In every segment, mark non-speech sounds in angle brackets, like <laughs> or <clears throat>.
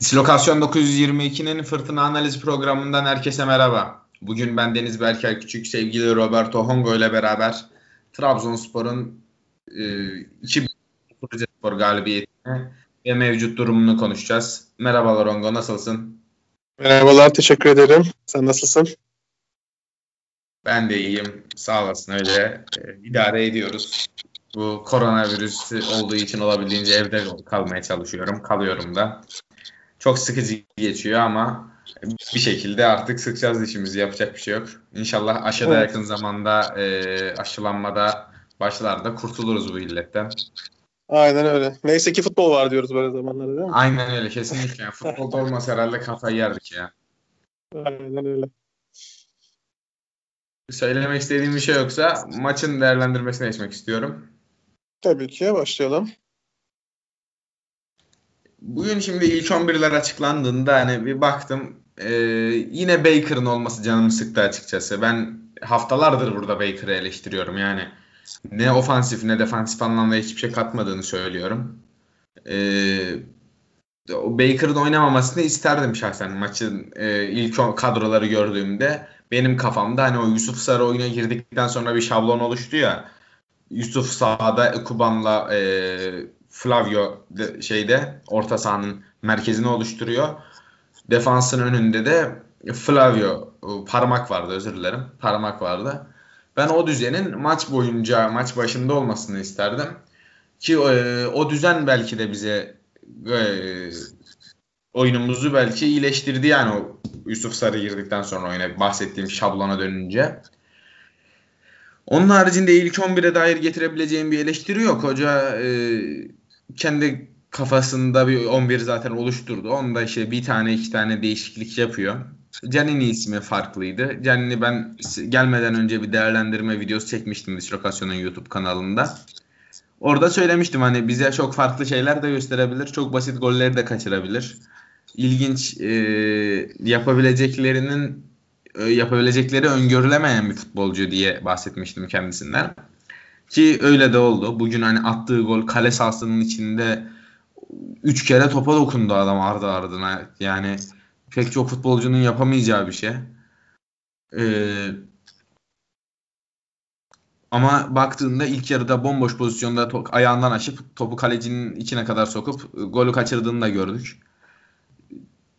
Dislokasyon 922'nin fırtına analiz programından herkese merhaba. Bugün ben Deniz Berker Küçük, sevgili Roberto Hongo ile beraber Trabzonspor'un e, iki spor galibiyetini ve mevcut durumunu konuşacağız. Merhabalar Hongo, nasılsın? Merhabalar, teşekkür ederim. Sen nasılsın? Ben de iyiyim, sağ olasın öyle. E, idare ediyoruz. Bu koronavirüs olduğu için olabildiğince evde kalmaya çalışıyorum, kalıyorum da. Çok sıkıcı geçiyor ama bir şekilde artık sıkacağız dişimizi yapacak bir şey yok. İnşallah aşıda evet. yakın zamanda e, aşılanmada başlarda kurtuluruz bu illetten. Aynen öyle. Neyse ki futbol var diyoruz böyle zamanlarda değil mi? Aynen öyle kesinlikle. Yani futbolda olmasa herhalde kafayı yerdik ya. Aynen öyle. Söylemek istediğim bir şey yoksa maçın değerlendirmesine geçmek istiyorum. Tabii ki başlayalım. Bugün şimdi ilk 11'ler açıklandığında hani bir baktım e, yine Baker'ın olması canımı sıktı açıkçası. Ben haftalardır burada Baker'ı eleştiriyorum yani. Ne ofansif ne defansif anlamda hiçbir şey katmadığını söylüyorum. E, o Baker'ın oynamamasını isterdim şahsen maçın e, ilk kadroları gördüğümde. Benim kafamda hani o Yusuf Sarı oyuna girdikten sonra bir şablon oluştu ya. Yusuf sağda Kuban'la e, Flavio de, şeyde orta sahanın merkezini oluşturuyor. Defansın önünde de Flavio parmak vardı özür dilerim. Parmak vardı. Ben o düzenin maç boyunca maç başında olmasını isterdim. Ki e, o düzen belki de bize e, oyunumuzu belki iyileştirdi yani o Yusuf Sarı girdikten sonra oyuna bahsettiğim şablona dönünce. Onun haricinde ilk 11'e dair getirebileceğim bir eleştiri yok. Hoca e, kendi kafasında bir 11 zaten oluşturdu. Onda işte bir tane iki tane değişiklik yapıyor. Canini ismi farklıydı. Canini ben gelmeden önce bir değerlendirme videosu çekmiştim Dislokasyon'un YouTube kanalında. Orada söylemiştim hani bize çok farklı şeyler de gösterebilir. Çok basit golleri de kaçırabilir. İlginç e, yapabileceklerinin e, yapabilecekleri öngörülemeyen bir futbolcu diye bahsetmiştim kendisinden. Ki öyle de oldu. Bugün hani attığı gol kale sahasının içinde 3 kere topa dokundu adam ardı ardına. Yani pek çok futbolcunun yapamayacağı bir şey. Ee, ama baktığında ilk yarıda bomboş pozisyonda to- ayağından aşıp topu kalecinin içine kadar sokup golü kaçırdığını da gördük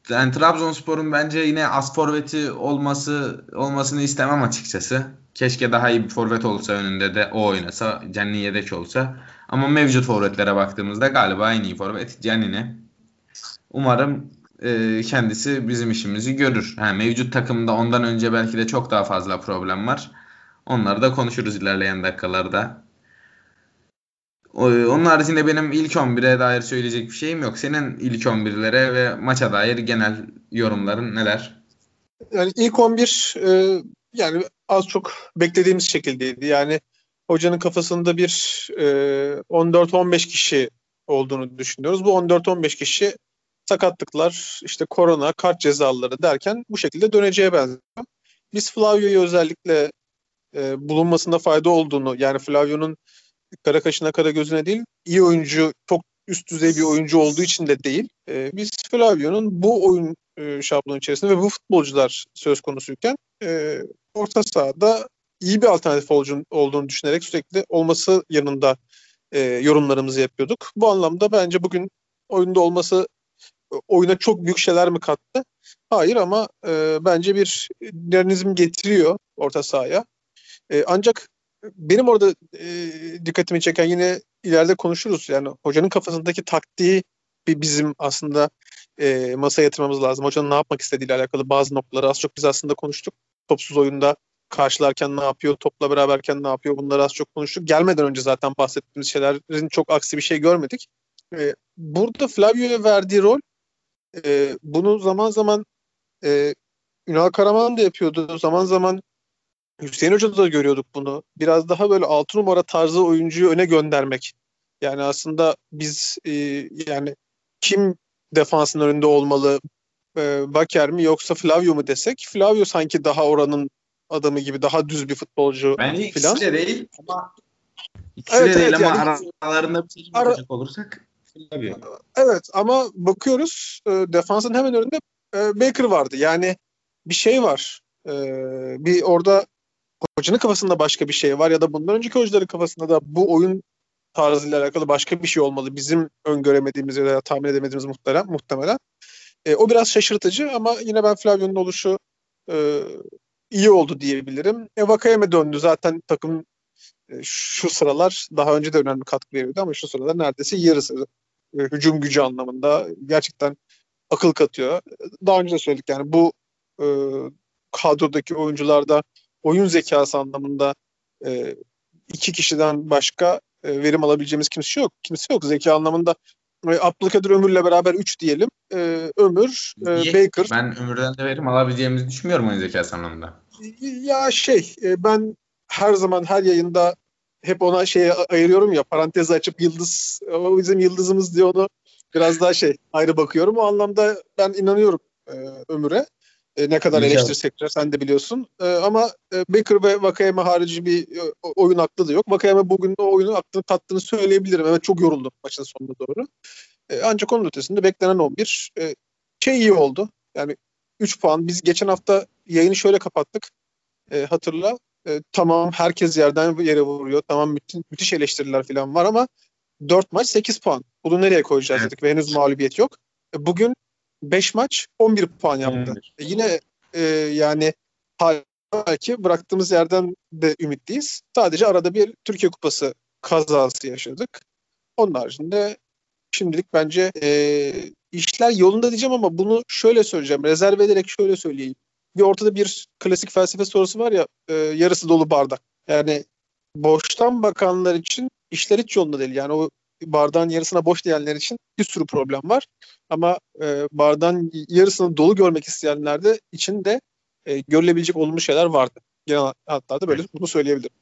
yani Trabzonspor'un bence yine az forveti olması olmasını istemem açıkçası. Keşke daha iyi bir forvet olsa önünde de o oynasa. Cenni yedek olsa. Ama mevcut forvetlere baktığımızda galiba en iyi forvet Cenni. Umarım e, kendisi bizim işimizi görür. Ha, mevcut takımda ondan önce belki de çok daha fazla problem var. Onları da konuşuruz ilerleyen dakikalarda. Onun haricinde benim ilk 11'e dair söyleyecek bir şeyim yok. Senin ilk 11'lere ve maça dair genel yorumların neler? Yani ilk 11 e, yani az çok beklediğimiz şekildeydi. Yani hocanın kafasında bir e, 14-15 kişi olduğunu düşünüyoruz. Bu 14-15 kişi sakatlıklar, işte korona, kart cezaları derken bu şekilde döneceğe benziyor. Biz Flavio'yu özellikle e, bulunmasında fayda olduğunu yani Flavio'nun kara kaşına kara gözüne değil iyi oyuncu çok üst düzey bir oyuncu olduğu için de değil. E, biz Flavio'nun bu oyun e, şablonu içerisinde ve bu futbolcular söz konusuyken e, orta sahada iyi bir alternatif olduğunu düşünerek sürekli olması yanında e, yorumlarımızı yapıyorduk. Bu anlamda bence bugün oyunda olması oyuna çok büyük şeyler mi kattı? Hayır ama e, bence bir dinamizm getiriyor orta sahaya. E, ancak benim orada e, dikkatimi çeken yine ileride konuşuruz. Yani hocanın kafasındaki taktiği bir bizim aslında e, masaya yatırmamız lazım. Hocanın ne yapmak istediğiyle alakalı bazı noktaları az çok biz aslında konuştuk. Topsuz oyunda karşılarken ne yapıyor, topla beraberken ne yapıyor bunları az çok konuştuk. Gelmeden önce zaten bahsettiğimiz şeylerin çok aksi bir şey görmedik. E, burada Flavio'ya verdiği rol e, bunu zaman zaman e, Ünal Karaman da yapıyordu. Zaman zaman Hüseyin Hoca'da da görüyorduk bunu. Biraz daha böyle altı numara tarzı oyuncuyu öne göndermek. Yani aslında biz e, yani kim defansın önünde olmalı? E, Baker mi yoksa Flavio mu desek? Flavio sanki daha oranın adamı gibi daha düz bir futbolcu Bence ikisi falan. de değil ama ikisi evet, de değil evet, ama yani, aralarında bir seçim ara, olursak Tabii. Evet ama bakıyoruz e, defansın hemen önünde e, Baker vardı. Yani bir şey var. E, bir orada hocanın kafasında başka bir şey var ya da bundan önceki hocaların kafasında da bu oyun tarzıyla alakalı başka bir şey olmalı. Bizim öngöremediğimiz ya da tahmin edemediğimiz muhtemelen. muhtemelen. E, o biraz şaşırtıcı ama yine ben Flavio'nun oluşu e, iyi oldu diyebilirim. E, Vakayeme döndü. Zaten takım e, şu sıralar daha önce de önemli katkı veriyordu ama şu sıralar neredeyse yarısı e, hücum gücü anlamında gerçekten akıl katıyor. Daha önce de söyledik yani bu e, kadrodaki oyuncularda oyun zekası anlamında e, iki kişiden başka e, verim alabileceğimiz kimse yok. Kimse yok. Zeka anlamında e, Abdülkadir Ömür'le beraber 3 diyelim. E, Ömür, e, Baker. Ben Ömür'den de verim alabileceğimizi düşünmüyorum oyun zekası anlamında. Ya şey e, ben her zaman her yayında hep ona şey ayırıyorum ya parantez açıp yıldız o bizim yıldızımız diye onu biraz daha şey ayrı bakıyorum. O anlamda ben inanıyorum e, Ömür'e. E, ne kadar İnşallah. eleştirsek de sen de biliyorsun. E, ama e, Baker ve Vakayeme harici bir e, oyun aklı da yok. Vakayeme bugün o oyunu aklını kattığını söyleyebilirim. Evet çok yoruldum maçın sonuna doğru. E, ancak onun ötesinde beklenen 11 e, şey iyi oldu. Yani 3 puan. Biz geçen hafta yayını şöyle kapattık. E, hatırla. E, tamam herkes yerden yere vuruyor. Tamam müthiş, müthiş eleştiriler falan var ama 4 maç 8 puan. Bunu nereye koyacağız evet. dedik ve henüz mağlubiyet yok. E, bugün 5 maç 11 puan yaptı. E, yine e, yani belki bıraktığımız yerden de ümitliyiz. Sadece arada bir Türkiye Kupası kazası yaşadık. Onun haricinde şimdilik bence e, işler yolunda diyeceğim ama bunu şöyle söyleyeceğim. Rezerve ederek şöyle söyleyeyim. Bir ortada bir klasik felsefe sorusu var ya e, yarısı dolu bardak. Yani boştan bakanlar için işler hiç yolunda değil. Yani o bardağın yarısına boş diyenler için bir sürü problem var. Ama e, bardağın yarısını dolu görmek isteyenler de için de e, görülebilecek olumlu şeyler vardı. Genel hatlarda böyle bunu söyleyebilirim.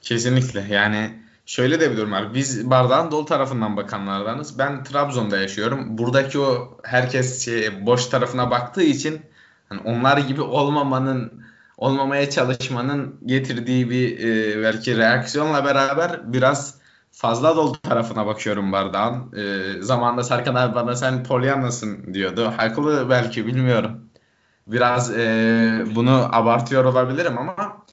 Kesinlikle. Yani şöyle de bir durum var. Biz bardağın dolu tarafından bakanlardanız. Ben Trabzon'da yaşıyorum. Buradaki o herkes şey, boş tarafına baktığı için hani onlar gibi olmamanın olmamaya çalışmanın getirdiği bir e, belki reaksiyonla beraber biraz fazla dolu tarafına bakıyorum bardağın. E, zamanında Serkan abi bana sen Pollyanna'sın diyordu. Haklı belki bilmiyorum. Biraz e, bunu abartıyor olabilirim ama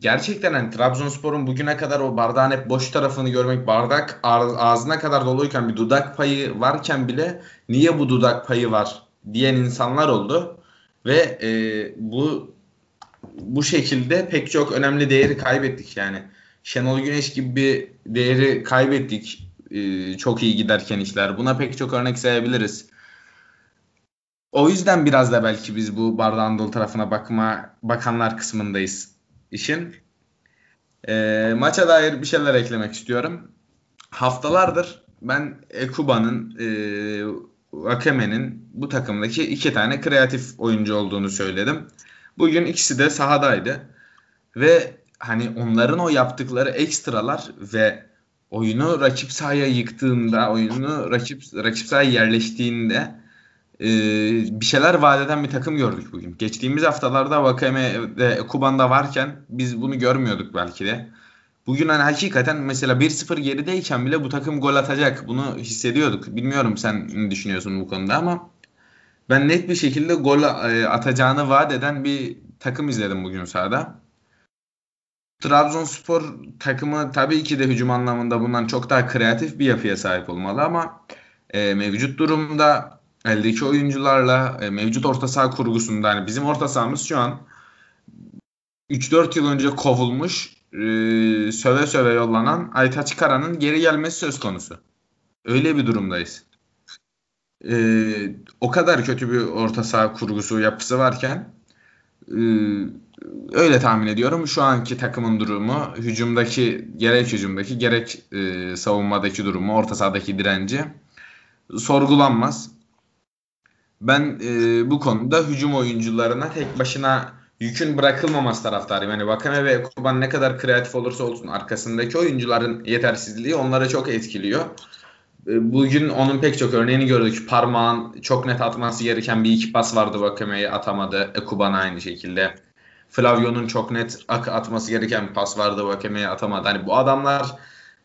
gerçekten hani Trabzonspor'un bugüne kadar o bardağın hep boş tarafını görmek, bardak ağzına kadar doluyken bir dudak payı varken bile niye bu dudak payı var diyen insanlar oldu. Ve e, bu bu şekilde pek çok önemli değeri kaybettik yani. Şenol Güneş gibi bir değeri kaybettik e, çok iyi giderken işler. Buna pek çok örnek sayabiliriz. O yüzden biraz da belki biz bu bardağın dolu tarafına bakma bakanlar kısmındayız işin. E, maça dair bir şeyler eklemek istiyorum. Haftalardır ben Ekuba'nın, e, Wakeme'nin bu takımdaki iki tane kreatif oyuncu olduğunu söyledim. Bugün ikisi de sahadaydı. Ve hani onların o yaptıkları ekstralar ve oyunu rakip sahaya yıktığında, oyunu rakip rakip sahaya yerleştiğinde e, bir şeyler vadeden bir takım gördük bugün. Geçtiğimiz haftalarda Wakame ve Kuban'da varken biz bunu görmüyorduk belki de. Bugün hani hakikaten mesela 1-0 gerideyken bile bu takım gol atacak. Bunu hissediyorduk. Bilmiyorum sen ne düşünüyorsun bu konuda ama ben net bir şekilde gol e, atacağını vaat eden bir takım izledim bugün sahada. Trabzonspor takımı tabii ki de hücum anlamında bundan çok daha kreatif bir yapıya sahip olmalı ama e, mevcut durumda eldeki oyuncularla e, mevcut orta saha kurgusunda yani bizim orta sahamız şu an 3-4 yıl önce kovulmuş e, söve söve yollanan Aytaç Kara'nın geri gelmesi söz konusu. Öyle bir durumdayız. E, o kadar kötü bir orta saha kurgusu yapısı varken e, öyle tahmin ediyorum. Şu anki takımın durumu, hücumdaki gerek hücumdaki gerek e, savunmadaki durumu, orta sahadaki direnci sorgulanmaz. Ben e, bu konuda hücum oyuncularına tek başına yükün bırakılmaması taraftarıyım. Yani Vakame ve Kurban ne kadar kreatif olursa olsun arkasındaki oyuncuların yetersizliği onları çok etkiliyor. E, bugün onun pek çok örneğini gördük. Parmağın çok net atması gereken bir iki pas vardı Vakame'yi atamadı. Ekuban aynı şekilde. Flavio'nun çok net atması gereken bir pas vardı Vakame'ye atamadı. Hani bu adamlar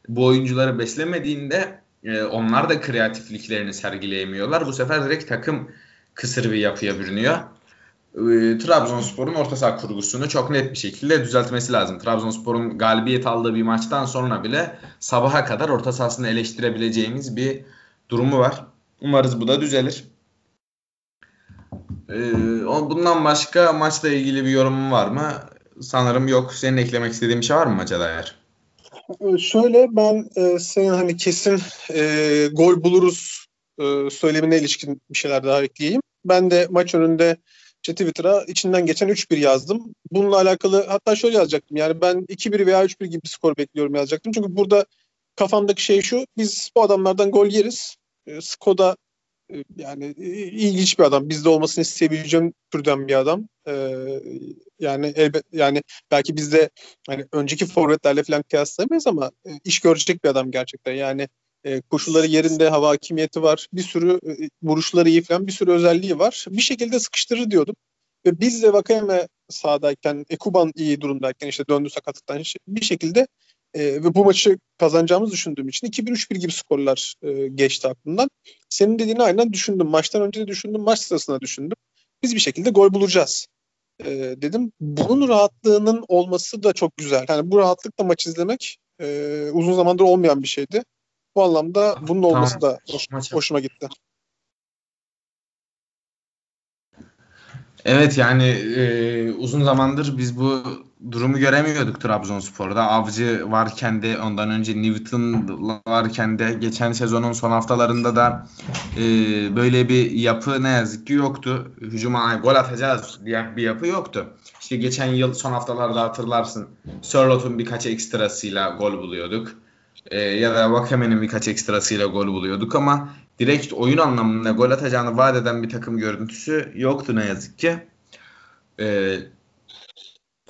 bu oyuncuları beslemediğinde e, onlar da kreatifliklerini sergileyemiyorlar. Bu sefer direkt takım kısır bir yapıya bürünüyor. E, Trabzonspor'un orta saha kurgusunu çok net bir şekilde düzeltmesi lazım. Trabzonspor'un galibiyet aldığı bir maçtan sonra bile sabaha kadar orta sahasını eleştirebileceğimiz bir durumu var. Umarız bu da düzelir. Ee, bundan başka maçla ilgili bir yorumun var mı? Sanırım yok. Senin eklemek istediğin bir şey var mı maça dair? Ee, şöyle ben e, senin hani kesin e, gol buluruz e, söylemine ilişkin bir şeyler daha ekleyeyim. Ben de maç önünde işte Twitter'a içinden geçen 3-1 yazdım. Bununla alakalı hatta şöyle yazacaktım. Yani ben 2-1 veya 3-1 gibi bir skor bekliyorum yazacaktım. Çünkü burada kafamdaki şey şu. Biz bu adamlardan gol yeriz. E, Skoda yani ilginç bir adam. Bizde olmasını isteyebileceğim türden bir adam. Ee, yani elbet yani belki bizde hani önceki forvetlerle falan kıyaslayamayız ama e, iş görecek bir adam gerçekten. Yani e, koşulları yerinde, hava hakimiyeti var. Bir sürü e, vuruşları iyi falan bir sürü özelliği var. Bir şekilde sıkıştırır diyordum. Ve biz de Vakayeme sahadayken, Ekuban iyi durumdayken işte döndü sakatlıktan bir şekilde e, ve bu maçı kazanacağımızı düşündüğüm için 2-1-3-1 gibi skorlar e, geçti aklımdan. Senin dediğini aynen düşündüm. Maçtan önce de düşündüm, maç sırasında düşündüm. Biz bir şekilde gol bulacağız e, dedim. Bunun rahatlığının olması da çok güzel. Yani bu rahatlıkla maç izlemek e, uzun zamandır olmayan bir şeydi. Bu anlamda bunun olması tamam. da hoş, hoşuma gitti. Evet yani e, uzun zamandır biz bu durumu göremiyorduk Trabzonspor'da. Avcı varken de ondan önce Newton varken de geçen sezonun son haftalarında da e, böyle bir yapı ne yazık ki yoktu. Hücuma gol atacağız diye bir yapı yoktu. İşte geçen yıl son haftalarda hatırlarsın Sörlot'un birkaç ekstrasıyla gol buluyorduk. E, ya da Wakame'nin birkaç ekstrasıyla gol buluyorduk ama direkt oyun anlamında gol atacağını vaat eden bir takım görüntüsü yoktu ne yazık ki. E,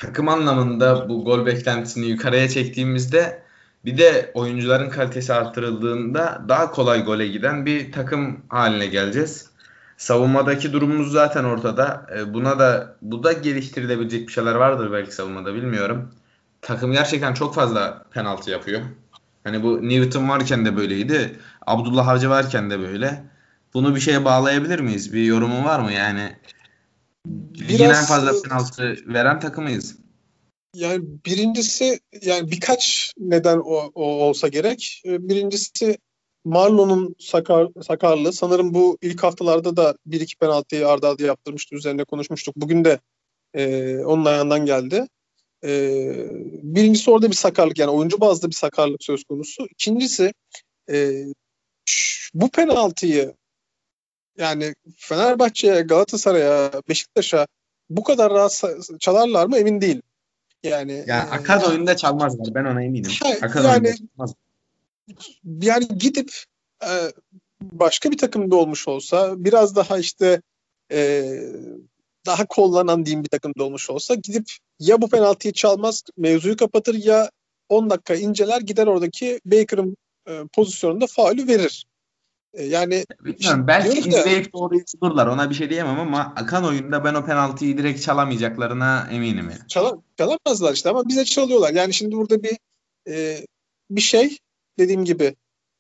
takım anlamında bu gol beklentisini yukarıya çektiğimizde bir de oyuncuların kalitesi artırıldığında daha kolay gole giden bir takım haline geleceğiz. Savunmadaki durumumuz zaten ortada. E, buna da bu da geliştirilebilecek bir şeyler vardır belki savunmada bilmiyorum. Takım gerçekten çok fazla penaltı yapıyor. Hani bu Newton varken de böyleydi. Abdullah Avcı varken de böyle. Bunu bir şeye bağlayabilir miyiz? Bir yorumun var mı yani? Biraz, en fazla penaltı veren takımıyız. Yani birincisi yani birkaç neden o, o olsa gerek. Ee, birincisi Marlon'un sakar, sakarlığı. Sanırım bu ilk haftalarda da bir iki penaltıyı arda arda yaptırmıştı. Üzerinde konuşmuştuk. Bugün de e, onun ayağından geldi. E, birincisi orada bir sakarlık yani oyuncu bazlı bir sakarlık söz konusu. İkincisi e, bu penaltıyı yani Fenerbahçe'ye, Galatasaray'a, Beşiktaş'a bu kadar rahat çalarlar mı emin değilim. Yani yani akad e, oyunda çalmazlar ben ona eminim. Akad yani, Yani gidip e, başka bir takımda olmuş olsa biraz daha işte e, daha kollanan diyeyim bir takımda olmuş olsa gidip ya bu penaltıyı çalmaz mevzuyu kapatır ya 10 dakika inceler gider oradaki Baker'ın e, pozisyonunda faulü verir. E, yani Bilmiyorum, belki izleyip doğruyu bulurlar ona bir şey diyemem ama akan oyunda ben o penaltıyı direkt çalamayacaklarına eminim. Yani. Çala, çalamazlar işte ama bize çalıyorlar. Yani şimdi burada bir e, bir şey dediğim gibi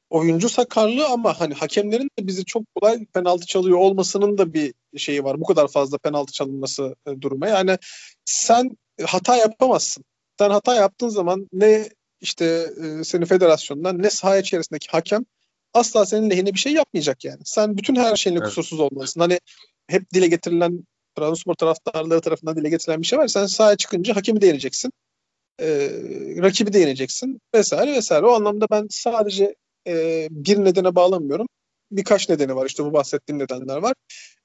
oyuncu sakarlığı ama hani hakemlerin de bizi çok kolay penaltı çalıyor olmasının da bir şeyi var. Bu kadar fazla penaltı çalınması e, duruma. Yani sen hata yapamazsın. Sen hata yaptığın zaman ne işte e, senin federasyondan ne saha içerisindeki hakem asla senin lehine bir şey yapmayacak yani. Sen bütün her şeyinle evet. kusursuz olmalısın. Hani hep dile getirilen Trabzonspor taraftarları tarafından dile getirilen bir şey var. Sen sahaya çıkınca hakemi de yeneceksin. E, rakibi de yeneceksin vesaire vesaire. O anlamda ben sadece e, bir nedene bağlamıyorum. Birkaç nedeni var. İşte bu bahsettiğim nedenler var.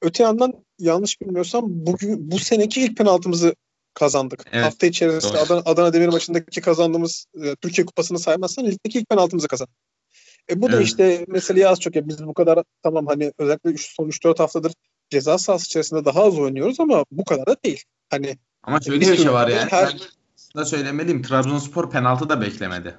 Öte yandan yanlış bilmiyorsam bugün bu seneki ilk penaltımızı kazandık. Evet, Hafta içerisinde Adana, Adana Demir maçındaki kazandığımız e, Türkiye Kupası'nı saymazsan ligdeki ilk penaltımızı kazandık. E bu evet. da işte meseleyi az çok ya biz bu kadar tamam hani özellikle son 3-4 haftadır ceza sahası içerisinde daha az oynuyoruz ama bu kadar da değil. Hani ama şöyle bir şey var yani. Her... Ben söylemeliyim. Trabzonspor penaltı da beklemedi.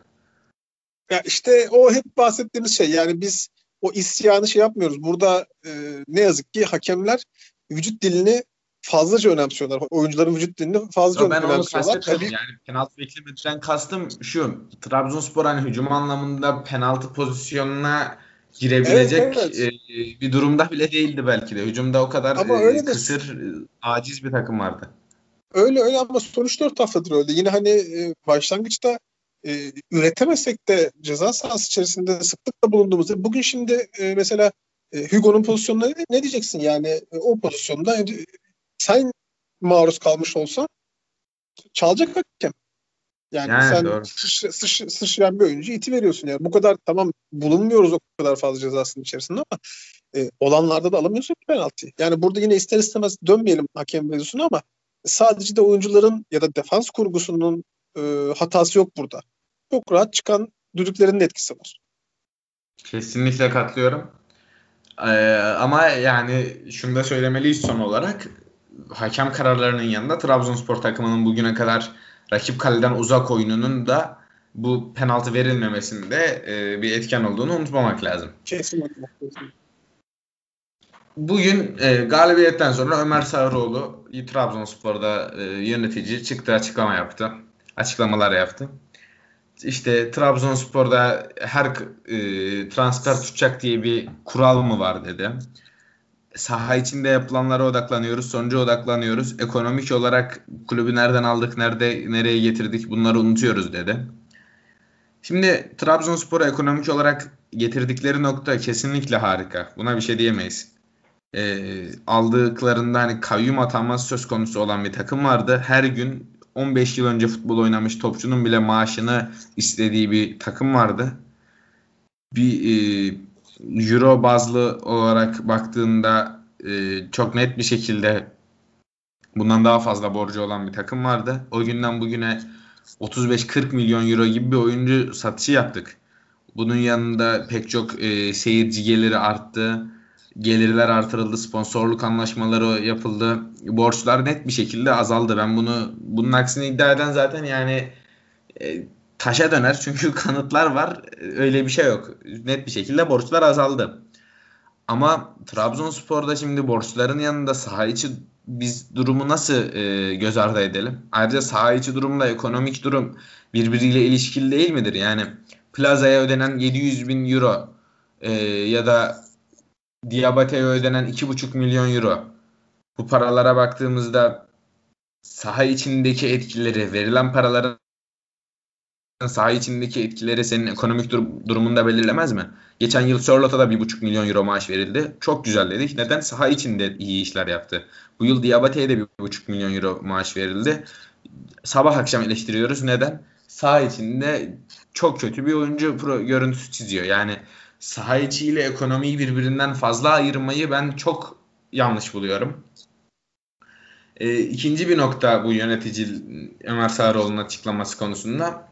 Ya işte o hep bahsettiğimiz şey. Yani biz o isyanı şey yapmıyoruz. Burada e, ne yazık ki hakemler vücut dilini fazlaca önemsiyorlar. Oyuncuların vücut dilini fazlaca Yo, ben onu önemsiyorlar. kastetmedim. Tabii, Yani penaltı beklemeden kastım şu. Trabzonspor hani hücum anlamında penaltı pozisyonuna girebilecek Evet, evet. e, bir durumda bile değildi belki de. Hücumda o kadar Ama e, öyle de- kısır, e, aciz bir takım vardı. öyle öyle ama sonuç 4 haftadır öyle. Yine hani e, başlangıçta e, üretemesek de ceza sahası içerisinde sıklıkla bulunduğumuzda bugün şimdi e, mesela e, Hugo'nun pozisyonuna ne, diyeceksin yani e, o pozisyonda sen maruz kalmış olsan çalacak hakem. Yani, Yani sen doğru. sıç, sıç, sıçrayan bir oyuncu iti veriyorsun yani. Bu kadar tamam bulunmuyoruz o kadar fazla cezasının içerisinde ama e, olanlarda da alamıyorsun ki penaltıyı. Yani burada yine ister istemez dönmeyelim hakem mevzusuna ama sadece de oyuncuların ya da defans kurgusunun e, hatası yok burada. Çok rahat çıkan düdüklerin etkisi var. Kesinlikle katılıyorum. Ee, ama yani şunu da söylemeliyiz son olarak. Hakem kararlarının yanında Trabzonspor takımının bugüne kadar rakip kaleden uzak oyununun da bu penaltı verilmemesinde e, bir etken olduğunu unutmamak lazım. Kesinlikle. Bugün e, galibiyetten sonra Ömer Sarıoğlu Trabzonspor'da e, yönetici çıktı açıklama yaptı. Açıklamalar yaptı. İşte Trabzonspor'da her e, transfer tutacak diye bir kural mı var dedi. Saha içinde yapılanlara odaklanıyoruz, sonuca odaklanıyoruz. Ekonomik olarak kulübü nereden aldık, nerede nereye getirdik bunları unutuyoruz dedi. Şimdi Trabzonspor'a ekonomik olarak getirdikleri nokta kesinlikle harika. Buna bir şey diyemeyiz e, aldıklarında hani kayyum atanması söz konusu olan bir takım vardı. Her gün 15 yıl önce futbol oynamış topçunun bile maaşını istediği bir takım vardı. Bir e, euro bazlı olarak baktığında e, çok net bir şekilde bundan daha fazla borcu olan bir takım vardı. O günden bugüne 35-40 milyon euro gibi bir oyuncu satışı yaptık. Bunun yanında pek çok e, seyirci geliri arttı gelirler artırıldı, sponsorluk anlaşmaları yapıldı. Borçlar net bir şekilde azaldı. Ben bunu bunun aksini iddia eden zaten yani e, taşa döner çünkü <laughs> kanıtlar var. Öyle bir şey yok. Net bir şekilde borçlar azaldı. Ama Trabzonspor'da şimdi borçların yanında saha içi biz durumu nasıl e, göz ardı edelim? Ayrıca saha içi durumla ekonomik durum birbiriyle ilişkili değil midir? Yani plazaya ödenen 700 bin euro e, ya da Diabate'ye ödenen 2,5 milyon euro. Bu paralara baktığımızda saha içindeki etkileri, verilen paraların saha içindeki etkileri senin ekonomik dur- durumunda belirlemez mi? Geçen yıl Sörlot'a da 1,5 milyon euro maaş verildi. Çok güzel dedik. Neden? Saha içinde iyi işler yaptı. Bu yıl Diabate'ye de 1,5 milyon euro maaş verildi. Sabah akşam eleştiriyoruz. Neden? Saha içinde çok kötü bir oyuncu pro- görüntüsü çiziyor. Yani saha içiyle ekonomiyi birbirinden fazla ayırmayı ben çok yanlış buluyorum. E, ikinci bir nokta bu yönetici Ömer Sağaroğlu'nun açıklaması konusunda.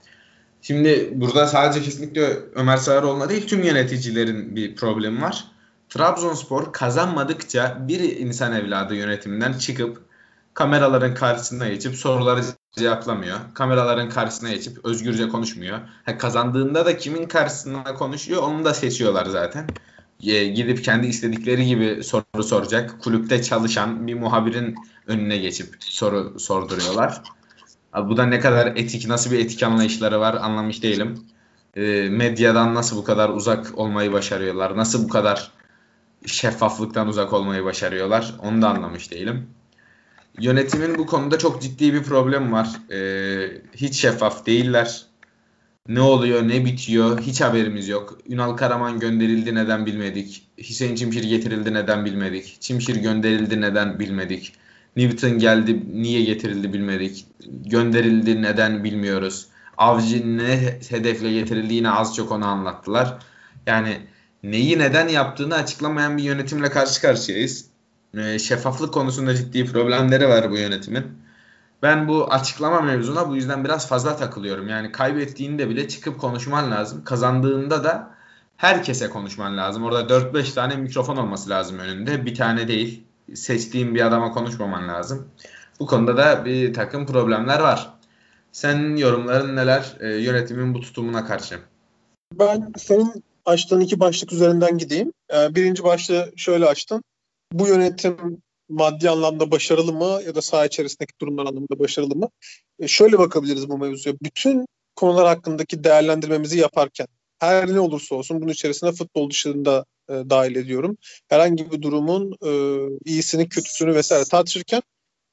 Şimdi burada sadece kesinlikle Ömer Sağaroğlu'na değil tüm yöneticilerin bir problemi var. Trabzonspor kazanmadıkça bir insan evladı yönetiminden çıkıp kameraların karşısına geçip soruları cevaplamıyor. Kameraların karşısına geçip özgürce konuşmuyor. Ha, kazandığında da kimin karşısına konuşuyor onu da seçiyorlar zaten. E, gidip kendi istedikleri gibi soru soracak. Kulüpte çalışan bir muhabirin önüne geçip soru sorduruyorlar. Ha, bu da ne kadar etik, nasıl bir etik anlayışları var anlamış değilim. E, medyadan nasıl bu kadar uzak olmayı başarıyorlar? Nasıl bu kadar şeffaflıktan uzak olmayı başarıyorlar? Onu da anlamış değilim. Yönetimin bu konuda çok ciddi bir problem var. Ee, hiç şeffaf değiller. Ne oluyor, ne bitiyor hiç haberimiz yok. Ünal Karaman gönderildi neden bilmedik. Hüseyin Çimşir getirildi neden bilmedik. Çimşir gönderildi neden bilmedik. Newton geldi niye getirildi bilmedik. Gönderildi neden bilmiyoruz. Avcı ne hedefle getirildi yine az çok onu anlattılar. Yani neyi neden yaptığını açıklamayan bir yönetimle karşı karşıyayız. Ee, şeffaflık konusunda ciddi problemleri var bu yönetimin. Ben bu açıklama mevzuna bu yüzden biraz fazla takılıyorum. Yani kaybettiğinde bile çıkıp konuşman lazım. Kazandığında da herkese konuşman lazım. Orada 4-5 tane mikrofon olması lazım önünde. Bir tane değil. Seçtiğin bir adama konuşmaman lazım. Bu konuda da bir takım problemler var. Senin yorumların neler e, yönetimin bu tutumuna karşı? Ben senin açtığın iki başlık üzerinden gideyim. Ee, birinci başlığı şöyle açtın. Bu yönetim maddi anlamda başarılı mı ya da saha içerisindeki durumlar anlamında başarılı mı? E, şöyle bakabiliriz bu mevzuya. Bütün konular hakkındaki değerlendirmemizi yaparken her ne olursa olsun bunun içerisine futbol dışında e, dahil ediyorum. Herhangi bir durumun e, iyisini, kötüsünü vesaire tartışırken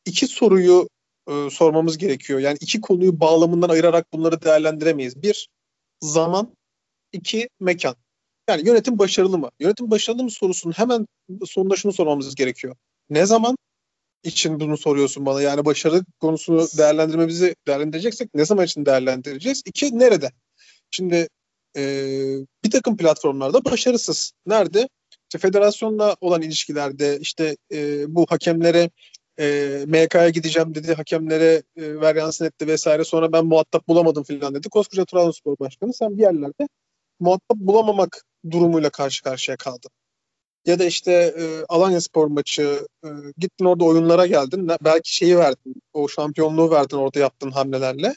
iki soruyu e, sormamız gerekiyor. Yani iki konuyu bağlamından ayırarak bunları değerlendiremeyiz. Bir, zaman. iki mekan. Yani yönetim başarılı mı? Yönetim başarılı mı sorusunun hemen sonunda şunu sormamız gerekiyor. Ne zaman için bunu soruyorsun bana? Yani başarı konusunu değerlendirmemizi değerlendireceksek ne zaman için değerlendireceğiz? İki, nerede? Şimdi e, bir takım platformlarda başarısız. Nerede? İşte federasyonla olan ilişkilerde işte e, bu hakemlere e, MK'ya gideceğim dedi. Hakemlere e, veryansın etti vesaire. Sonra ben muhatap bulamadım falan dedi. Koskoca Trabzonspor Başkanı sen bir yerlerde muhatap bulamamak durumuyla karşı karşıya kaldı. Ya da işte e, Alanya Spor maçı e, gittin orada oyunlara geldin. Belki şeyi verdin. O şampiyonluğu verdin orada yaptığın hamlelerle.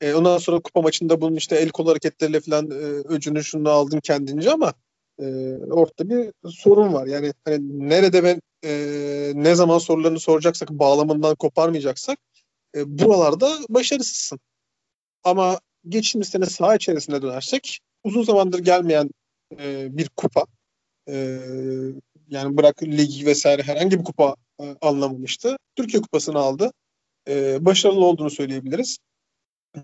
E, ondan sonra kupa maçında bunun işte el kol hareketleriyle falan e, öcünü şunu aldın kendince ama e, ortada bir sorun var. Yani hani nerede ben e, ne zaman sorularını soracaksak bağlamından koparmayacaksak e, buralarda başarısızsın. Ama geçtiğimiz sene saha içerisinde dönersek uzun zamandır gelmeyen e, bir kupa e, yani bırak ligi vesaire herhangi bir kupa e, anlamamıştı. Türkiye kupasını aldı. E, başarılı olduğunu söyleyebiliriz.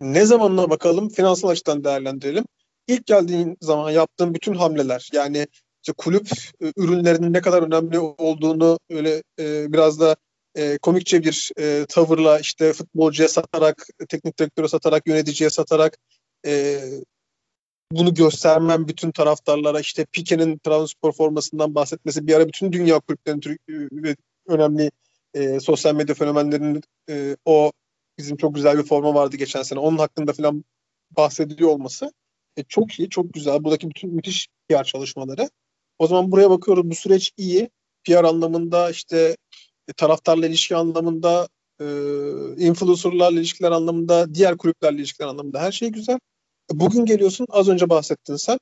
Ne zamanına bakalım finansal açıdan değerlendirelim. İlk geldiğin zaman yaptığın bütün hamleler yani işte kulüp e, ürünlerinin ne kadar önemli olduğunu öyle e, biraz da e, komikçe bir e, tavırla işte futbolcuya satarak, teknik direktöre satarak, yöneticiye satarak e, bunu göstermem bütün taraftarlara işte Pique'nin Trabzonspor formasından bahsetmesi bir ara bütün dünya kulüplerinin e, önemli e, sosyal medya fenomenlerinin e, o bizim çok güzel bir forma vardı geçen sene onun hakkında falan bahsediliyor olması e, çok iyi, çok güzel. Buradaki bütün müthiş PR çalışmaları. O zaman buraya bakıyoruz. Bu süreç iyi. PR anlamında işte e, taraftarla ilişki anlamında e, influencerlarla ilişkiler anlamında, diğer kulüplerle ilişkiler anlamında her şey güzel. E, bugün geliyorsun az önce bahsettin sen.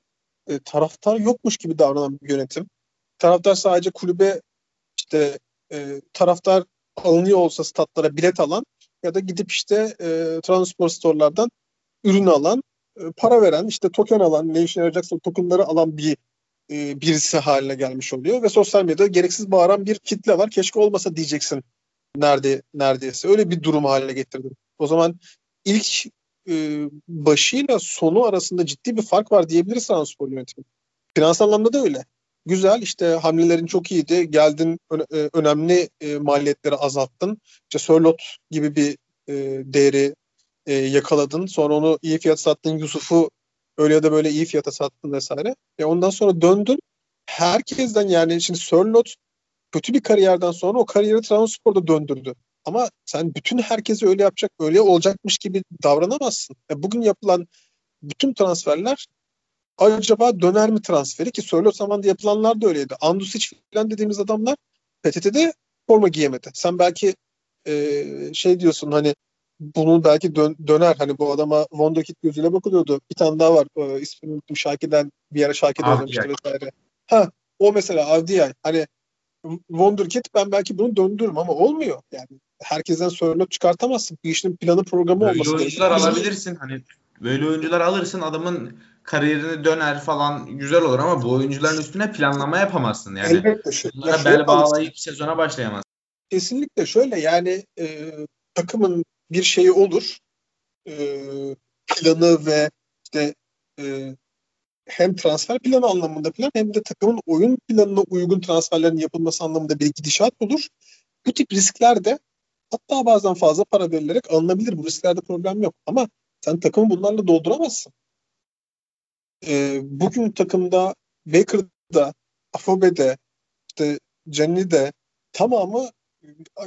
E, taraftar yokmuş gibi davranan bir yönetim. Taraftar sadece kulübe işte e, taraftar alınıyor olsa statlara bilet alan ya da gidip işte e, transport storelardan ürün alan, e, para veren, işte token alan, ne işe yarayacaksa tokenları alan bir e, birisi haline gelmiş oluyor ve sosyal medyada gereksiz bağıran bir kitle var. Keşke olmasa diyeceksin nerede neredeyse. Öyle bir durum haline getirdim. O zaman ilk e, başıyla sonu arasında ciddi bir fark var diyebiliriz Transpor yönetimi. Finansal anlamda da öyle. Güzel işte hamlelerin çok iyiydi. Geldin ö- önemli e, maliyetleri azalttın. İşte Sörlot gibi bir e, değeri e, yakaladın. Sonra onu iyi fiyat sattın. Yusuf'u öyle ya da böyle iyi fiyata sattın vesaire. Ve ondan sonra döndün. Herkesten yani şimdi Sörlot kötü bir kariyerden sonra o kariyeri Trabzonspor'da döndürdü. Ama sen bütün herkesi öyle yapacak, öyle olacakmış gibi davranamazsın. Yani bugün yapılan bütün transferler acaba döner mi transferi ki Sörlot zamanında yapılanlar da öyleydi. Andusic falan dediğimiz adamlar PTT'de forma giyemedi. Sen belki e, şey diyorsun hani bunu belki dön, döner. Hani bu adama Wonderkid gözüyle bakılıyordu. Bir tane daha var. E, ismini unuttum. Şaki'den bir yere Şaki'de oynamıştı vesaire. Ha o mesela Avdiay. Hani Wonderkid ben belki bunu döndürürüm ama olmuyor. Yani herkesten sorunlu çıkartamazsın. Bu işin planı programı böyle olması gerekiyor. oyuncular alabilirsin. Hani böyle oyuncular alırsın adamın kariyerini döner falan güzel olur ama bu oyuncuların üstüne planlama yapamazsın yani. Elbette. Şu, Bunlara bel bağlayıp sezona başlayamazsın. Kesinlikle şöyle yani e, takımın bir şeyi olur. E, planı ve işte e, hem transfer planı anlamında plan hem de takımın oyun planına uygun transferlerin yapılması anlamında bir gidişat olur. Bu tip riskler de hatta bazen fazla para verilerek alınabilir. Bu risklerde problem yok. Ama sen takımı bunlarla dolduramazsın. E, bugün takımda Baker'da, Afobe'de, işte Cenni'de tamamı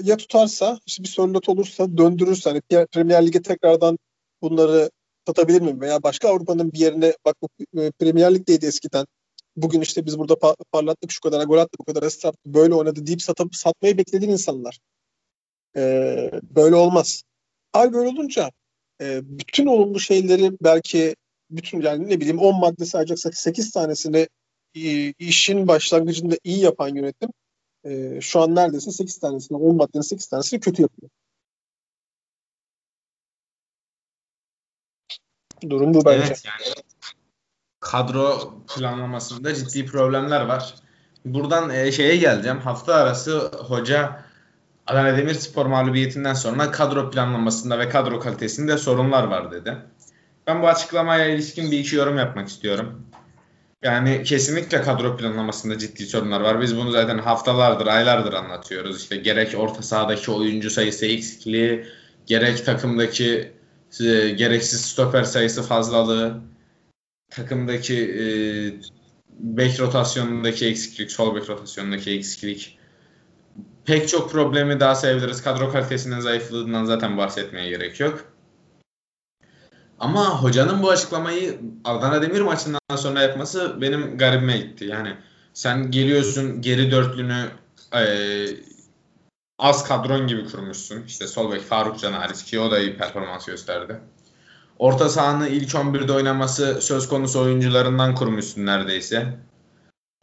ya tutarsa işte bir sorunlat olursa döndürürse hani Premier Lig'e tekrardan bunları satabilir miyim? Veya başka Avrupa'nın bir yerine bak bu e, Premier Lig'deydi eskiden. Bugün işte biz burada pa- parlattık şu kadar gol attı bu kadar asist böyle oynadı deyip satıp satmayı beklediğin insanlar. Ee, böyle olmaz. Hal böyle olunca e, bütün olumlu şeyleri belki bütün yani ne bileyim 10 madde sayacaksak 8 tanesini e, işin başlangıcında iyi yapan yönetim e, şu an neredeyse 8 tanesini 10 maddenin 8 tanesini kötü yapıyor. Durum bu bence. Evet yani kadro planlamasında ciddi problemler var. Buradan e, şeye geleceğim. Hafta arası hoca Adana Demirspor mağlubiyetinden sonra kadro planlamasında ve kadro kalitesinde sorunlar var dedi. Ben bu açıklamaya ilişkin bir iki yorum yapmak istiyorum. Yani kesinlikle kadro planlamasında ciddi sorunlar var. Biz bunu zaten haftalardır, aylardır anlatıyoruz. İşte gerek orta sahadaki oyuncu sayısı eksikliği, gerek takımdaki e, gereksiz stoper sayısı fazlalığı, takımdaki e, bek rotasyonundaki eksiklik, sol bek rotasyonundaki eksiklik. Pek çok problemi daha sayabiliriz. Kadro kalitesinin zayıflığından zaten bahsetmeye gerek yok. Ama hocanın bu açıklamayı Adana Demir maçından sonra yapması benim garibime gitti. Yani sen geliyorsun geri dörtlünü e, az kadron gibi kurmuşsun. İşte sol bek Faruk Can hariç ki o da iyi performans gösterdi. Orta sahanın ilk 11'de oynaması söz konusu oyuncularından kurmuşsun neredeyse.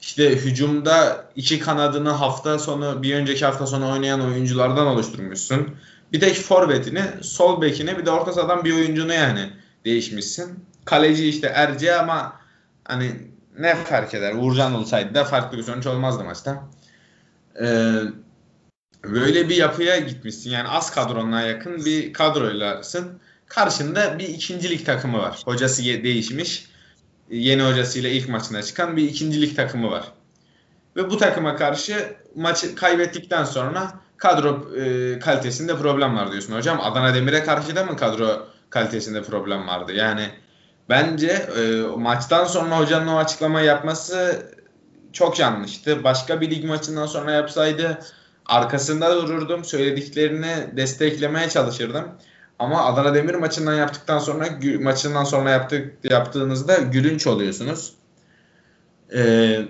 İşte hücumda iki kanadını hafta sonu bir önceki hafta sonu oynayan oyunculardan oluşturmuşsun. Bir tek forvetini, sol bekini bir de orta sahadan bir oyuncunu yani değişmişsin. Kaleci işte Erce ama hani ne fark eder? Uğurcan olsaydı da farklı bir sonuç olmazdı maçta. Ee, böyle bir yapıya gitmişsin. Yani az kadronuna yakın bir kadroylasın. Karşında bir ikincilik takımı var. Hocası değişmiş. Yeni hocasıyla ilk maçına çıkan bir ikincilik takımı var. Ve bu takıma karşı maçı kaybettikten sonra kadro e, kalitesinde problem var diyorsun hocam. Adana Demir'e karşı da mı kadro kalitesinde problem vardı? Yani bence e, maçtan sonra hocanın o açıklamayı yapması çok yanlıştı. Başka bir lig maçından sonra yapsaydı arkasında dururdum. Söylediklerini desteklemeye çalışırdım. Ama Adana Demir maçından yaptıktan sonra maçından sonra yaptık yaptığınızda gülünç oluyorsunuz. Ee,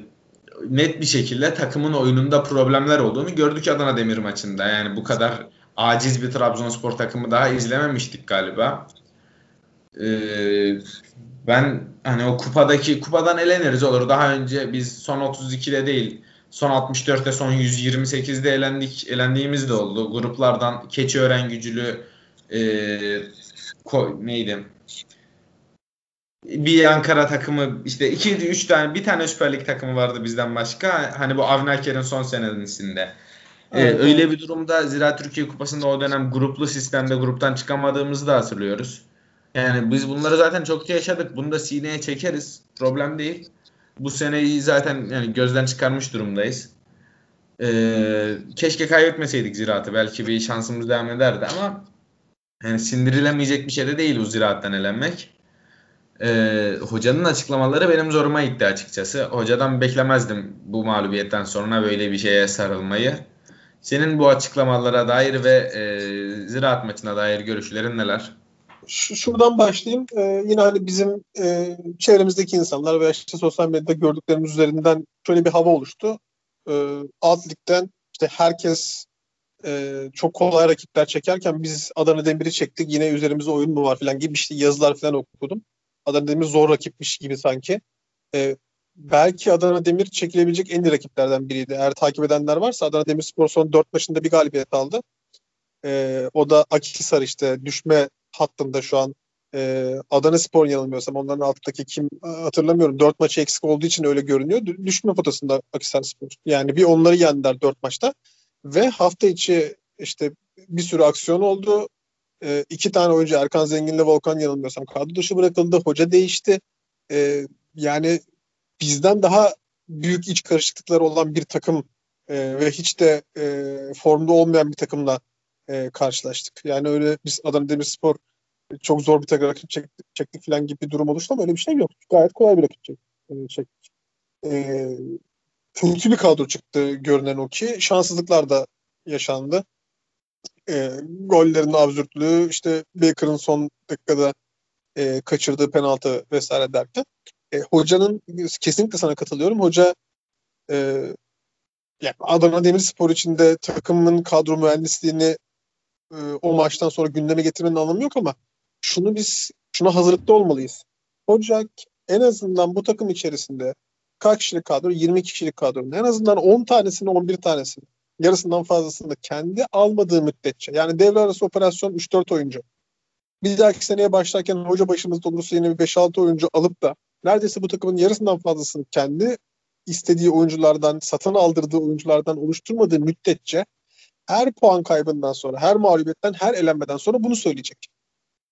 net bir şekilde takımın oyununda problemler olduğunu gördük Adana Demir maçında. Yani bu kadar aciz bir Trabzonspor takımı daha izlememiştik galiba. Ee, ben hani o kupadaki kupadan eleniriz olur. Daha önce biz son 32'de değil son 64'te son 128'de elendik elendiğimiz de oldu. Gruplardan Keçiören gücülü e, ko, neydi? Bir Ankara takımı işte iki üç tane bir tane Süper Lig takımı vardı bizden başka. Hani bu Avni son senesinde. Ee, evet, öyle bir durumda Zira Türkiye Kupası'nda o dönem gruplu sistemde gruptan çıkamadığımızı da hatırlıyoruz. Yani biz bunları zaten çok yaşadık. Bunu da sineye çekeriz. Problem değil. Bu seneyi zaten yani gözden çıkarmış durumdayız. Ee, keşke kaybetmeseydik Ziraat'ı. Belki bir şansımız devam ederdi ama yani sindirilemeyecek bir şey de değil bu Ziraat'tan elenmek. Ee, hocanın açıklamaları benim zoruma gitti açıkçası. Hocadan beklemezdim bu mağlubiyetten sonra böyle bir şeye sarılmayı. Senin bu açıklamalara dair ve e, Ziraat maçına dair görüşlerin neler? şuradan başlayayım. Ee, yine hani bizim e, çevremizdeki insanlar veya işte sosyal medyada gördüklerimiz üzerinden şöyle bir hava oluştu. Ee, alt ligden işte herkes e, çok kolay rakipler çekerken biz Adana Demir'i çektik. Yine üzerimizde oyun mu var falan gibi işte yazılar falan okudum. Adana Demir zor rakipmiş gibi sanki. Ee, belki Adana Demir çekilebilecek en iyi rakiplerden biriydi. Eğer takip edenler varsa Adana Demirspor son 4 maçında bir galibiyet aldı. Ee, o da Akisar işte düşme hattında şu an e, Adana Spor yanılmıyorsam onların altındaki kim hatırlamıyorum. Dört maçı eksik olduğu için öyle görünüyor. Düşme potasında Akisar Spor. Yani bir onları yendiler dört maçta. Ve hafta içi işte bir sürü aksiyon oldu. E, iki tane oyuncu Erkan Zengin'le Volkan yanılmıyorsam kadro dışı bırakıldı. Hoca değişti. E, yani bizden daha büyük iç karışıklıkları olan bir takım e, ve hiç de e, formda olmayan bir takımla e, karşılaştık. Yani öyle biz Adana Demirspor çok zor bir takım rakip çektik, çektik falan gibi bir durum oluştu ama öyle bir şey yok. Gayet kolay bir rakip çektik. E, kötü bir kadro çıktı görünen o ki. Şanssızlıklar da yaşandı. E, gollerin absürtlüğü, işte Baker'ın son dakikada e, kaçırdığı penaltı vesaire derken. E, hocanın kesinlikle sana katılıyorum. Hoca e, yani Adana Demirspor için de takımın kadro mühendisliğini e, o maçtan sonra gündeme getirmenin anlamı yok ama şunu biz şuna hazırlıklı olmalıyız. Hoca en azından bu takım içerisinde kaç kişilik kadro? 20 kişilik kadro. En azından 10 tanesini 11 tanesini yarısından fazlasını kendi almadığı müddetçe yani devre arası operasyon 3-4 oyuncu bir dahaki seneye başlarken hoca başımızda olursa yine bir 5-6 oyuncu alıp da neredeyse bu takımın yarısından fazlasını kendi istediği oyunculardan, satın aldırdığı oyunculardan oluşturmadığı müddetçe her puan kaybından sonra, her mağlubiyetten, her elenmeden sonra bunu söyleyecek.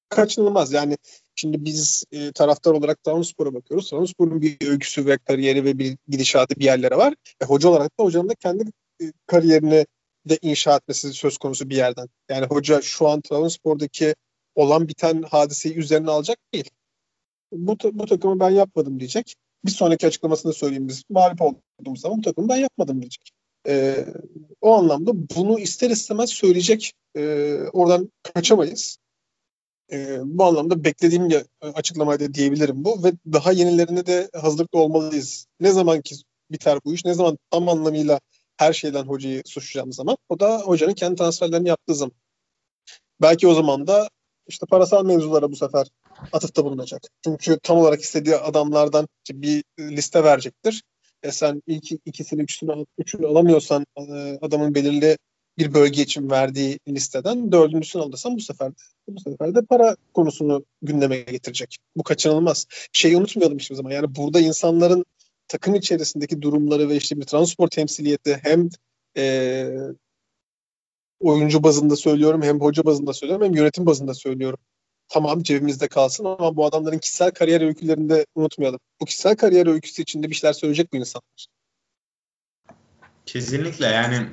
Kaçınılmaz. Yani şimdi biz e, taraftar olarak Trabzonspor'a bakıyoruz. Trabzonspor'un bir öyküsü ve kariyeri ve bir gidişatı bir yerlere var. E, hoca olarak da hocanın da kendi e, kariyerini de inşa etmesi söz konusu bir yerden. Yani hoca şu an Trabzonspor'daki olan biten hadiseyi üzerine alacak değil. Bu, bu takımı ben yapmadım diyecek. Bir sonraki açıklamasını söyleyeyim biz. Mağlup olduğumuz zaman bu takımı ben yapmadım diyecek. Ee, o anlamda bunu ister istemez söyleyecek. Ee, oradan kaçamayız. Ee, bu anlamda beklediğim açıklamayı da diyebilirim bu ve daha yenilerine de hazırlıklı olmalıyız. Ne zaman ki biter bu iş, ne zaman tam anlamıyla her şeyden hocayı suçlayacağım zaman o da hocanın kendi transferlerini yaptığı zaman. Belki o zaman da işte parasal mevzulara bu sefer atıfta bulunacak. Çünkü tam olarak istediği adamlardan bir liste verecektir. E sen ilk ikisini, üçünü, üçünü alamıyorsan e, adamın belirli bir bölge için verdiği listeden dördüncüsünü alırsan bu sefer de, bu sefer de para konusunu gündeme getirecek. Bu kaçınılmaz. Şeyi unutmayalım hiçbir zaman. Yani burada insanların takım içerisindeki durumları ve işte bir transport temsiliyeti hem e, oyuncu bazında söylüyorum hem hoca bazında söylüyorum hem yönetim bazında söylüyorum. Tamam cebimizde kalsın ama bu adamların kişisel kariyer öykülerini de unutmayalım. Bu kişisel kariyer öyküsü içinde bir şeyler söyleyecek bu insanlar. Kesinlikle yani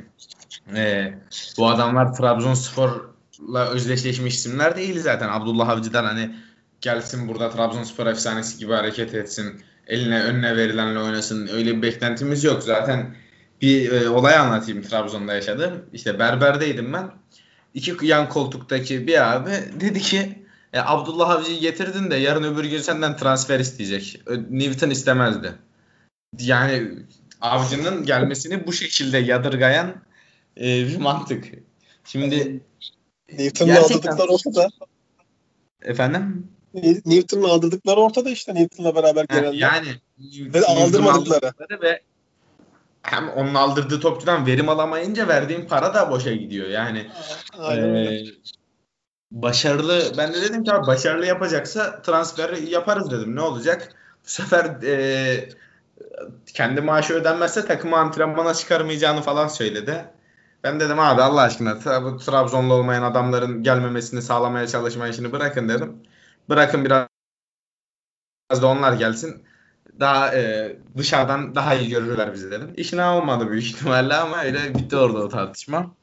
e, bu adamlar Trabzonspor'la özdeşleşmiş isimler değil zaten. Abdullah Avcı'dan hani gelsin burada Trabzonspor efsanesi gibi hareket etsin. Eline önüne verilenle oynasın. Öyle bir beklentimiz yok. Zaten bir e, olay anlatayım Trabzon'da yaşadım. İşte berberdeydim ben. İki yan koltuktaki bir abi dedi ki e, Abdullah Avcı'yı getirdin de yarın öbür gün senden transfer isteyecek. Newton istemezdi. Yani Avcı'nın gelmesini bu şekilde yadırgayan e, bir mantık. Şimdi Newton'la gerçekten... ortada. Efendim? Newton'la aldırdıkları ortada işte Newton'la beraber gelenler. Yani ve aldırmadıkları. Ve hem onun aldırdığı topçudan verim alamayınca verdiğim para da boşa gidiyor. Yani e, başarılı ben de dedim ki abi başarılı yapacaksa transfer yaparız dedim. Ne olacak? Bu sefer e, kendi maaşı ödenmezse takımı antrenmana çıkarmayacağını falan söyledi. Ben dedim abi Allah aşkına bu Trabzonlu olmayan adamların gelmemesini sağlamaya çalışma işini bırakın dedim. Bırakın biraz da onlar gelsin daha e, dışarıdan daha iyi görürler bizi dedim. İşine olmadı büyük ihtimalle ama öyle bitti orada o tartışma.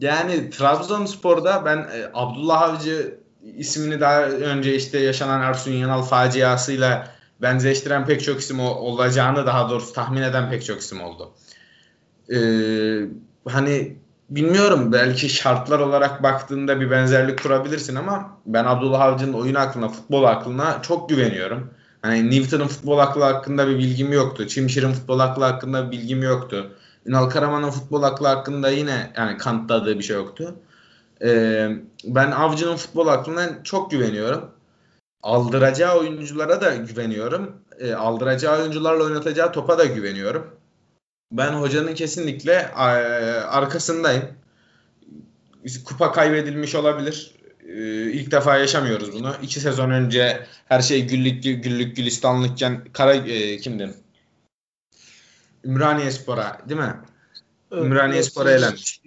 Yani Trabzonspor'da ben e, Abdullah Avcı ismini daha önce işte yaşanan Ersun Yanal faciasıyla benzeştiren pek çok isim olacağını daha doğrusu tahmin eden pek çok isim oldu. Ee, hani bilmiyorum belki şartlar olarak baktığında bir benzerlik kurabilirsin ama ben Abdullah Avcı'nın oyun aklına, futbol aklına çok güveniyorum. Hani Newton'un futbol aklı hakkında bir bilgim yoktu. Çimşir'in futbol aklı hakkında bir bilgim yoktu. Ünal Karaman'ın futbol aklı hakkında yine yani kanıtladığı bir şey yoktu. Ee, ben Avcı'nın futbol aklına çok güveniyorum. Aldıracağı oyunculara da güveniyorum. Ee, aldıracağı oyuncularla oynatacağı topa da güveniyorum. Ben hocanın kesinlikle e, arkasındayım. Kupa kaybedilmiş olabilir. Ee, ilk defa yaşamıyoruz bunu. İki sezon önce her şey güllük güllük gülistanlıkken Kara e, kimdi? Ümraniye Spor'a değil mi? Evet, Ümraniye evet, Spor'a elenmiş.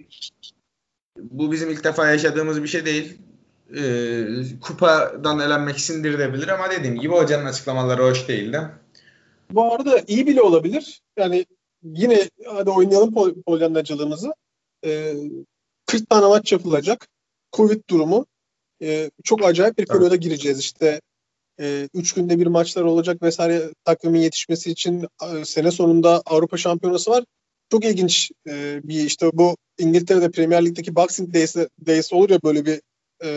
Bu bizim ilk defa yaşadığımız bir şey değil. Ee, kupadan elenmek sindirilebilir ama dediğim gibi hocanın açıklamaları hoş değildi. Bu arada iyi bile olabilir. Yani yine hadi oynayalım pol. Ee, 40 tane maç yapılacak. Covid durumu e, çok acayip bir periyoda evet. gireceğiz. İşte e, üç günde bir maçlar olacak vesaire takvimin yetişmesi için e, sene sonunda Avrupa Şampiyonası var. Çok ilginç e, bir işte bu İngiltere'de Premier Lig'deki Boxing Days, Days olur ya böyle bir e,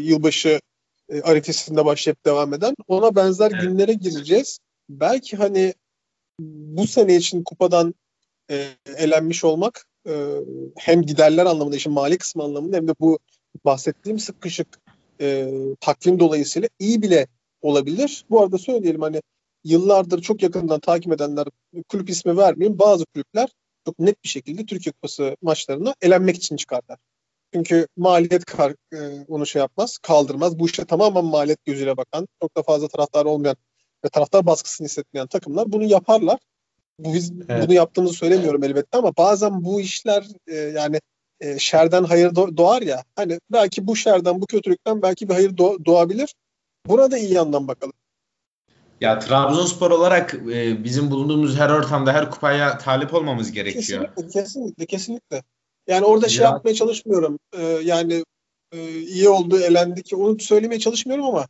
yılbaşı e, arifesinde başlayıp devam eden. Ona benzer evet. günlere gireceğiz. Belki hani bu sene için kupadan e, elenmiş olmak e, hem giderler anlamında işin mali kısmı anlamında hem de bu bahsettiğim sıkışık e, takvim dolayısıyla iyi bile olabilir. Bu arada söyleyelim hani yıllardır çok yakından takip edenler kulüp ismi vermeyeyim. Bazı kulüpler çok net bir şekilde Türkiye Kupası maçlarına elenmek için çıkarlar. Çünkü maliyet kar, e, onu şey yapmaz, kaldırmaz. Bu işte tamamen maliyet gözüyle bakan, çok da fazla taraftar olmayan ve taraftar baskısını hissetmeyen takımlar bunu yaparlar. Bu biz evet. bunu yaptığımızı söylemiyorum elbette ama bazen bu işler e, yani e, şerden hayır doğar ya. Hani belki bu şerden, bu kötülükten belki bir hayır doğabilir. Buna da iyi yandan bakalım. Ya Trabzonspor olarak e, bizim bulunduğumuz her ortamda her kupaya talip olmamız gerekiyor. Kesinlikle, kesinlikle, kesinlikle. Yani orada şey ya. yapmaya çalışmıyorum. Ee, yani e, iyi oldu, elendik. Onu söylemeye çalışmıyorum ama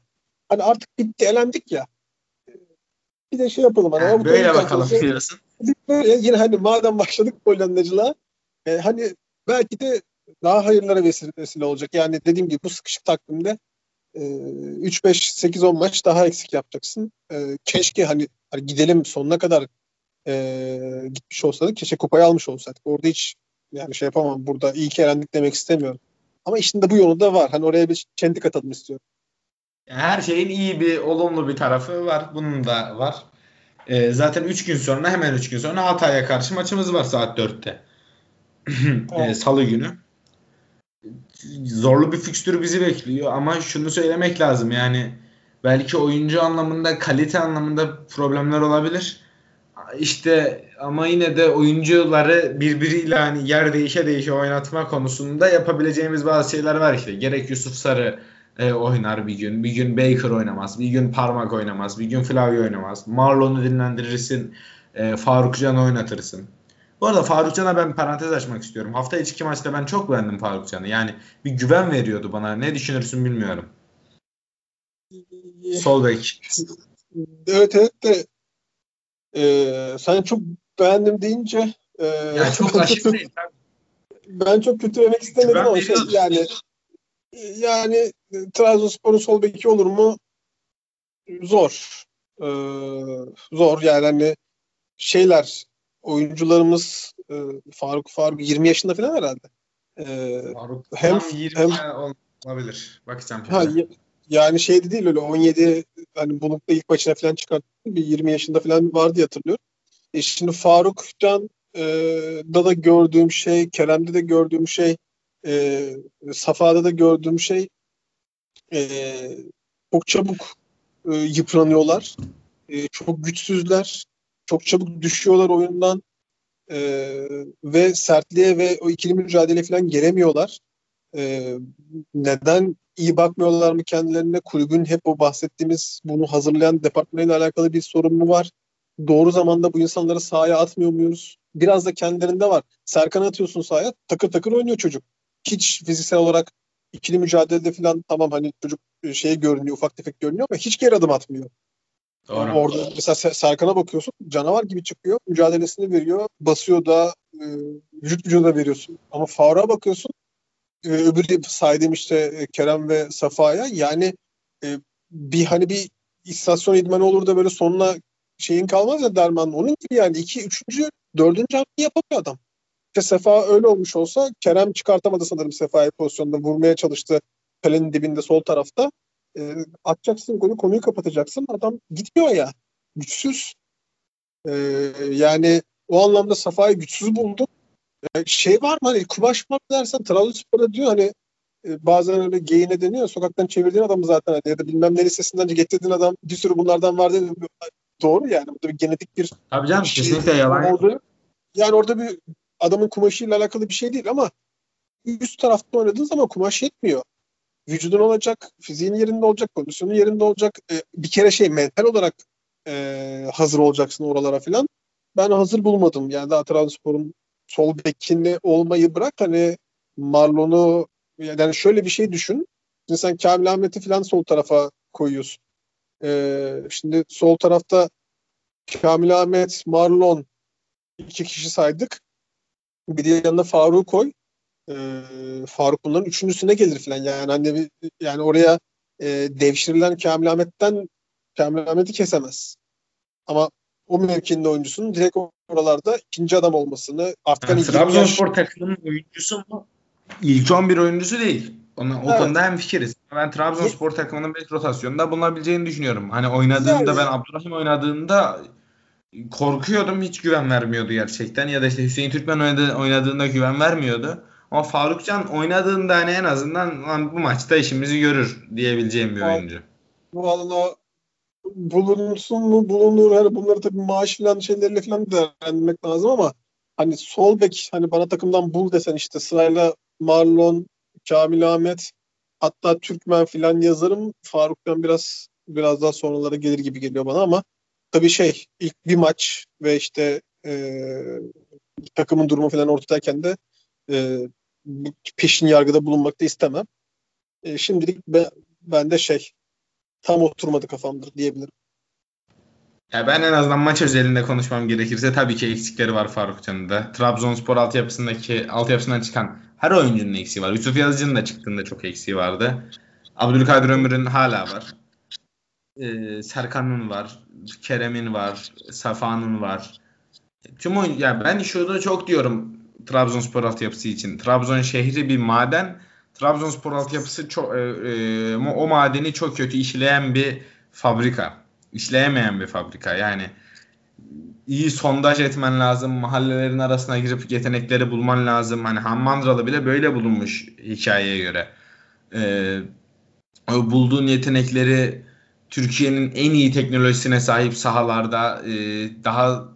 hani artık bitti, elendik ya. Bir de şey yapalım. Hani, yani böyle bakalım diyorsun. Böyle yine hani madem başladık Hollandacılığa e, hani belki de daha hayırlara vesile olacak. Yani dediğim gibi bu sıkışık takvimde e, 3 5 8 10 maç daha eksik yapacaksın. E, keşke hani, hani gidelim sonuna kadar e, gitmiş olsaydık. Keşke kupayı almış olsaydık. Orada hiç yani şey yapamam burada iyi ki elendik demek istemiyorum. Ama işin de bu yolu da var. Hani oraya bir çentik atalım istiyorum. Her şeyin iyi bir, olumlu bir tarafı var. Bunun da var. Ee, zaten 3 gün sonra hemen 3 gün sonra Hatay'a karşı maçımız var saat 4'te. <clears throat> evet. Salı günü. Zorlu bir fikstür bizi bekliyor ama şunu söylemek lazım yani belki oyuncu anlamında kalite anlamında problemler olabilir. İşte ama yine de oyuncuları birbiriyle hani yer değişe değişe oynatma konusunda yapabileceğimiz bazı şeyler var işte. Gerek Yusuf Sarı e, oynar bir gün. Bir gün Baker oynamaz. Bir gün Parmak oynamaz. Bir gün Flavio oynamaz. Marlon'u dinlendirirsin. E, Faruk Can'ı oynatırsın. Bu arada Faruk Can'a ben parantez açmak istiyorum. Hafta içi iki maçta ben çok beğendim Faruk Can'ı. Yani bir güven veriyordu bana. Ne düşünürsün bilmiyorum. Sol bek. Evet evet de e, sen çok beğendim deyince e, yani çok <laughs> aşık değil. Ben çok kötü demek istemedim ama şey, yani yani Trabzonspor'un sol beki olur mu? Zor. Ee, zor yani hani şeyler oyuncularımız e, Faruk Faruk 20 yaşında falan herhalde. Ee, Faruk hem 20 hem, olabilir. Bakacağım. Ha, yani şeydi değil öyle 17 hani Bulut'ta ilk başına falan çıkarttı. Bir 20 yaşında falan vardı hatırlıyorum. E şimdi Faruk Can e, da da gördüğüm şey, Kerem'de de gördüğüm şey, e, Safa'da da gördüğüm şey e, çok çabuk e, yıpranıyorlar. E, çok güçsüzler. Çok çabuk düşüyorlar oyundan. E, ve sertliğe ve o ikili mücadele falan gelemiyorlar. E, neden iyi bakmıyorlar mı kendilerine? Kulübün hep o bahsettiğimiz bunu hazırlayan departmanıyla alakalı bir sorun mu var? Doğru zamanda bu insanları sahaya atmıyor muyuz? Biraz da kendilerinde var. Serkan atıyorsun sahaya takır takır oynuyor çocuk. Hiç fiziksel olarak ikili mücadelede falan tamam hani çocuk şey görünüyor ufak tefek görünüyor ama hiç geri adım atmıyor. Doğru. Orada mesela Serkan'a bakıyorsun canavar gibi çıkıyor. Mücadelesini veriyor. Basıyor da e, vücut vücuda veriyorsun. Ama Faruk'a bakıyorsun e, öbürü saydığım işte e, Kerem ve Safa'ya yani e, bir hani bir istasyon idmanı olur da böyle sonuna şeyin kalmaz ya derman onun gibi yani iki, üçüncü, dördüncü hamle yapamıyor adam. İşte Sefa öyle olmuş olsa Kerem çıkartamadı sanırım Sefa'yı pozisyonda vurmaya çalıştı kalenin dibinde sol tarafta. E, atacaksın golü konuyu kapatacaksın adam gitmiyor ya güçsüz. E, yani o anlamda Safa'yı güçsüz buldum şey var mı hani kumaş mı dersen Trabzonspor'da diyor hani e, bazen öyle geyine deniyor. Sokaktan çevirdiğin adamı zaten hani, ya da bilmem ne lisesinden getirdiğin adam bir sürü bunlardan var dedi. Doğru yani. Burada bir genetik bir Tabii canım şey, kesinlikle yalan. Orada, yani orada bir adamın kumaşıyla alakalı bir şey değil ama üst tarafta oynadığın zaman kumaş yetmiyor. Vücudun olacak, fiziğin yerinde olacak, kondisyonun yerinde olacak. E, bir kere şey mental olarak e, hazır olacaksın oralara filan. Ben hazır bulmadım. Yani daha Trabzonspor'un sol bekini olmayı bırak hani Marlon'u yani şöyle bir şey düşün. Şimdi sen Kamil Ahmet'i falan sol tarafa koyuyorsun. Ee, şimdi sol tarafta Kamil Ahmet, Marlon iki kişi saydık. Bir de yanına Faruk koy. Ee, Faruk bunların üçüncüsüne gelir falan. Yani hani yani oraya e, devşirilen Kamil Ahmet'ten Kamil Ahmet'i kesemez. Ama o mevkinin oyuncusunun direkt oralarda ikinci adam olmasını artık yani, Trabzonspor yaş... takımının oyuncusu mu? İlk 11 oyuncusu değil. Ona, o evet. konuda hem fikiriz. Ben Trabzonspor takımının bek rotasyonunda bulunabileceğini düşünüyorum. Hani oynadığında yani. ben Abdurrahim oynadığında korkuyordum. Hiç güven vermiyordu gerçekten. Ya da işte Hüseyin Türkmen oynadı, oynadığında güven vermiyordu. Ama Farukcan oynadığında hani en azından lan bu maçta işimizi görür diyebileceğim bir oyuncu. Valla bulunsun mu bulunur. Hani bunları tabii maaş falan şeylerle falan değerlendirmek lazım ama hani sol bek hani bana takımdan bul desen işte sırayla Marlon, Kamil Ahmet hatta Türkmen filan yazarım. Faruk'tan biraz biraz daha sonralara gelir gibi geliyor bana ama tabii şey ilk bir maç ve işte e, takımın durumu falan ortadayken de e, peşin yargıda bulunmak da istemem. E, şimdilik be, ben de şey tam oturmadı kafamdır diyebilirim. Ya ben en azından maç özelinde konuşmam gerekirse tabii ki eksikleri var Faruk Can'da. Trabzonspor altyapısındaki altyapısından çıkan her oyuncunun eksiği var. Yusuf Yazıcı'nın da çıktığında çok eksiği vardı. Abdülkadir Ömür'ün hala var. Ee, Serkan'ın var. Kerem'in var. Safa'nın var. Tüm oyun, yani ben şurada çok diyorum Trabzonspor altyapısı için. Trabzon şehri bir maden. Trabzonspor altyapısı çok, e, e, o madeni çok kötü işleyen bir fabrika. İşleyemeyen bir fabrika. Yani iyi sondaj etmen lazım. Mahallelerin arasına girip yetenekleri bulman lazım. Hani Hammandralı bile böyle bulunmuş hikayeye göre. Ee, bulduğun yetenekleri Türkiye'nin en iyi teknolojisine sahip sahalarda e, daha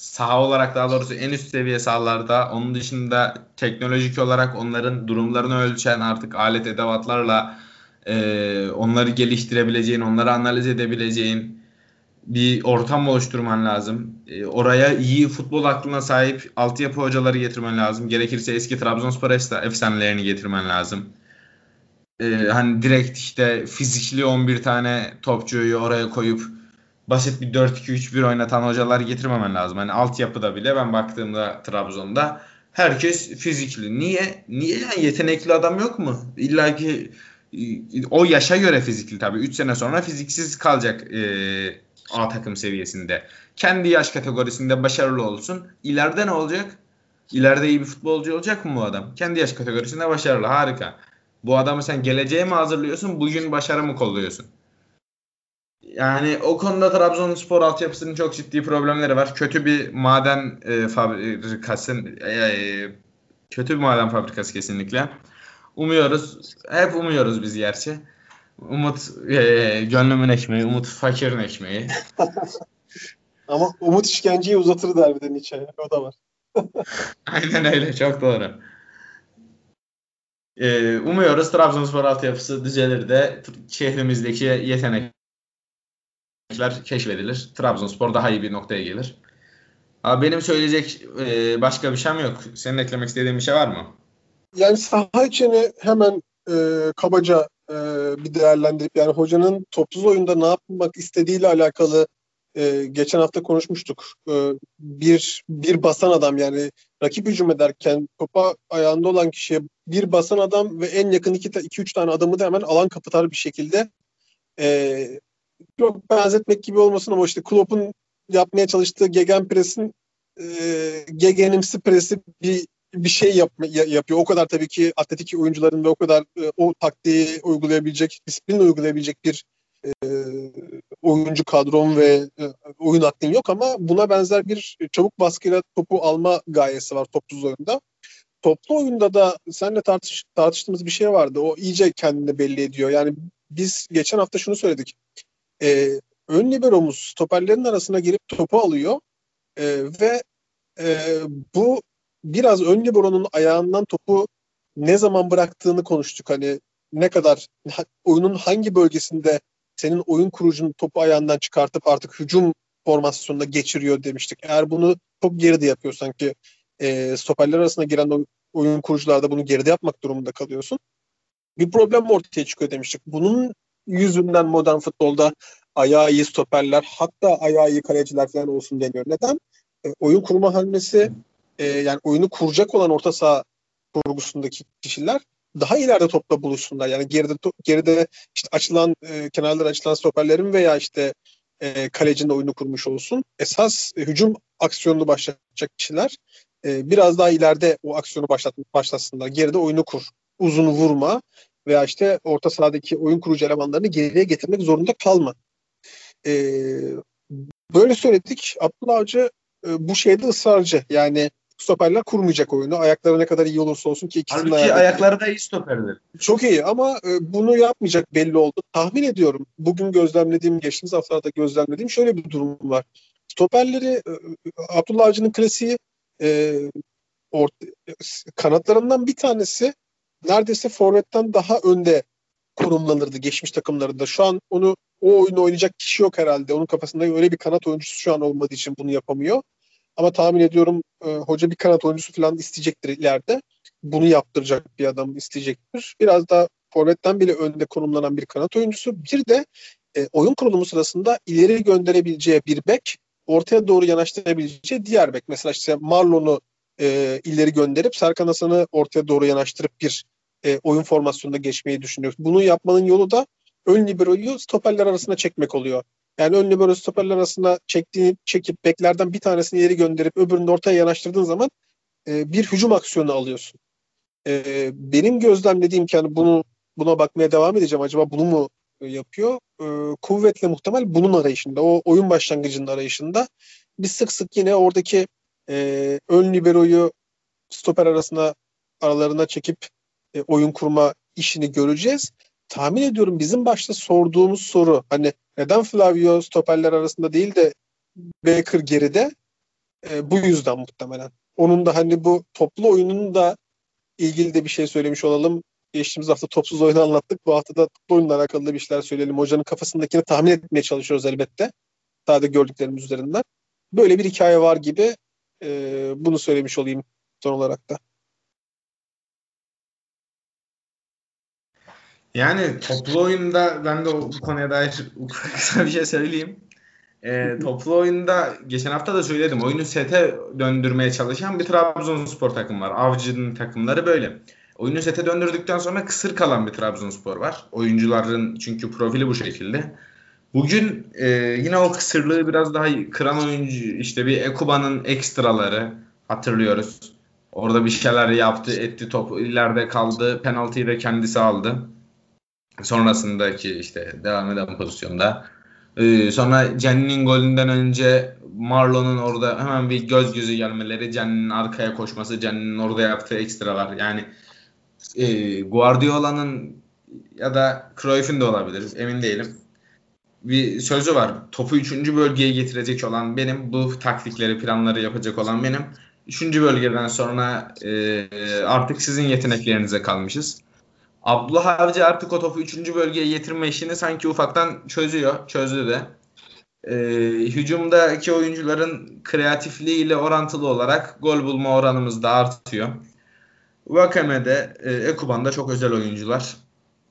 saha olarak daha doğrusu en üst seviye sahalarda onun dışında teknolojik olarak onların durumlarını ölçen artık alet edevatlarla e, onları geliştirebileceğin, onları analiz edebileceğin bir ortam oluşturman lazım. E, oraya iyi futbol aklına sahip altyapı hocaları getirmen lazım. Gerekirse eski Trabzonspor efsanelerini getirmen lazım. E, hani direkt işte fizikli 11 tane topçuyu oraya koyup basit bir 4-2-3-1 oynatan hocalar getirmemen lazım. Hani altyapıda bile ben baktığımda Trabzon'da herkes fizikli. Niye? Niye yani yetenekli adam yok mu? İlla ki o yaşa göre fizikli tabii. 3 sene sonra fiziksiz kalacak e, A takım seviyesinde. Kendi yaş kategorisinde başarılı olsun. İleride ne olacak? İleride iyi bir futbolcu olacak mı bu adam? Kendi yaş kategorisinde başarılı. Harika. Bu adamı sen geleceğe mi hazırlıyorsun? Bugün başarı mı kolluyorsun? Yani o konuda Trabzonspor altyapısının çok ciddi problemleri var. Kötü bir maden e, fabrikası e, e, kötü bir maden fabrikası kesinlikle. Umuyoruz. Hep umuyoruz biz gerçi. Umut e, gönlümün ekmeği, Umut fakirin ekmeği. <laughs> Ama Umut işkenceyi uzatır derbiden içe. O da var. <laughs> Aynen öyle. Çok doğru. Ee, umuyoruz Trabzonspor altyapısı düzelir de şehrimizdeki yetenekler keşfedilir. Trabzonspor daha iyi bir noktaya gelir. Abi benim söyleyecek e, başka bir şeyim yok. Senin eklemek istediğin bir şey var mı? Yani saha içini hemen e, kabaca e, bir değerlendirip yani hocanın topsuz oyunda ne yapmak istediğiyle alakalı e, geçen hafta konuşmuştuk. E, bir bir basan adam yani rakip hücum ederken topa ayağında olan kişiye bir basan adam ve en yakın iki, iki üç tane adamı da hemen alan kapatar bir şekilde e, çok benzetmek gibi olmasın ama işte Klopp'un yapmaya çalıştığı Gegenpress'in e, Gegenimsi presi bir bir şey yap, yapıyor. O kadar tabii ki atletik oyuncuların ve o kadar e, o taktiği uygulayabilecek, disiplin uygulayabilecek bir e, oyuncu kadron ve e, oyun aklın yok ama buna benzer bir çabuk baskıyla topu alma gayesi var topsuz oyunda. Toplu oyunda da seninle tartış, tartıştığımız bir şey vardı. O iyice kendini belli ediyor. Yani biz geçen hafta şunu söyledik. E, ön liberomuz stoperlerin arasına girip topu alıyor e, ve e, bu biraz ön libero'nun ayağından topu ne zaman bıraktığını konuştuk. Hani ne kadar oyunun hangi bölgesinde senin oyun kurucunun topu ayağından çıkartıp artık hücum formasyonuna geçiriyor demiştik. Eğer bunu çok geride yapıyorsan ki e, stoperler arasında giren oyun kurucularda bunu geride yapmak durumunda kalıyorsun. Bir problem ortaya çıkıyor demiştik. Bunun yüzünden modern futbolda ayağı iyi stoperler hatta ayağı iyi kaleciler falan olsun deniyor. Neden? E, oyun kurma hamlesi e, yani oyunu kuracak olan orta saha kurgusundaki kişiler daha ileride topla buluşsunlar. Yani geride geride işte açılan e, kenarlara açılan stoperlerin veya işte e, kalecinin oyunu kurmuş olsun. Esas e, hücum aksiyonunu başlatacak kişiler e, biraz daha ileride o aksiyonu başlat, başlatsınlar. Geride oyunu kur. Uzun vurma. Veya işte orta sahadaki oyun kurucu elemanlarını geriye getirmek zorunda kalma. E, böyle söyledik. Abdullah Avcı e, bu şeyde ısrarcı. Yani stoperler kurmayacak oyunu. Ayakları ne kadar iyi olursa olsun ki ikisinin Halbuki ayakları da iyi stoperdir. Çok iyi ama e, bunu yapmayacak belli oldu. Tahmin ediyorum. Bugün gözlemlediğim, geçtiğimiz haftalarda gözlemlediğim şöyle bir durum var. Stoperleri e, Abdullah Avcı'nın klasiği e, orta, kanatlarından bir tanesi neredeyse forvetten daha önde konumlanırdı geçmiş takımlarında. Şu an onu o oyunu oynayacak kişi yok herhalde. Onun kafasında öyle bir kanat oyuncusu şu an olmadığı için bunu yapamıyor. Ama tahmin ediyorum e, hoca bir kanat oyuncusu falan isteyecektir ileride. Bunu yaptıracak bir adam isteyecektir. Biraz daha forvetten bile önde konumlanan bir kanat oyuncusu. Bir de e, oyun kurulumu sırasında ileri gönderebileceği bir bek, ortaya doğru yanaştırabileceği diğer bek. Mesela işte Marlon'u e, ileri gönderip Serkan Hasan'ı ortaya doğru yanaştırıp bir e, oyun formasyonunda geçmeyi düşünüyoruz. Bunu yapmanın yolu da ön liberoyu stoperler arasına çekmek oluyor. Yani ön libero stoperler arasında çektiğini çekip beklerden bir tanesini ileri gönderip öbürünü ortaya yanaştırdığın zaman e, bir hücum aksiyonu alıyorsun. E, benim gözlemlediğim ki hani bunu buna bakmaya devam edeceğim. Acaba bunu mu yapıyor? E, kuvvetle muhtemel bunun arayışında. O oyun başlangıcının arayışında. Biz sık sık yine oradaki e, ön liberoyu stoper arasında aralarına çekip e, oyun kurma işini göreceğiz. Tahmin ediyorum bizim başta sorduğumuz soru hani neden Flavio stoperler arasında değil de Baker geride e, bu yüzden muhtemelen. Onun da hani bu toplu oyunun da ilgili de bir şey söylemiş olalım. Geçtiğimiz hafta topsuz oyunu anlattık. Bu hafta da toplu oyunla alakalı bir şeyler söyleyelim. Hocanın kafasındakini tahmin etmeye çalışıyoruz elbette. Da gördüklerimiz üzerinden. Böyle bir hikaye var gibi e, bunu söylemiş olayım son olarak da. Yani toplu oyunda ben de bu konuya dair <laughs> kısa bir şey söyleyeyim. E, toplu oyunda geçen hafta da söyledim. Oyunu sete döndürmeye çalışan bir Trabzonspor takım var. Avcı'nın takımları böyle. Oyunu sete döndürdükten sonra kısır kalan bir Trabzonspor var. Oyuncuların çünkü profili bu şekilde. Bugün e, yine o kısırlığı biraz daha kıran oyuncu işte bir Ekuba'nın ekstraları hatırlıyoruz. Orada bir şeyler yaptı, etti top ileride kaldı. Penaltıyı da kendisi aldı. Sonrasındaki işte devam eden pozisyonda. Ee, sonra Jenny'nin golünden önce Marlon'un orada hemen bir göz gözü gelmeleri, Jenny'nin arkaya koşması, Jenny'nin orada yaptığı ekstralar. Yani e, Guardiola'nın ya da Cruyff'in de olabilir emin değilim. Bir sözü var. Topu 3. bölgeye getirecek olan benim, bu taktikleri, planları yapacak olan benim. 3. bölgeden sonra e, artık sizin yeteneklerinize kalmışız. Abdullah Avcı artık o topu 3. bölgeye getirme işini sanki ufaktan çözüyor. Çözdü de. Ee, hücumdaki oyuncuların kreatifliğiyle orantılı olarak gol bulma oranımız da artıyor. Vakame'de, e, Ekuban'da çok özel oyuncular.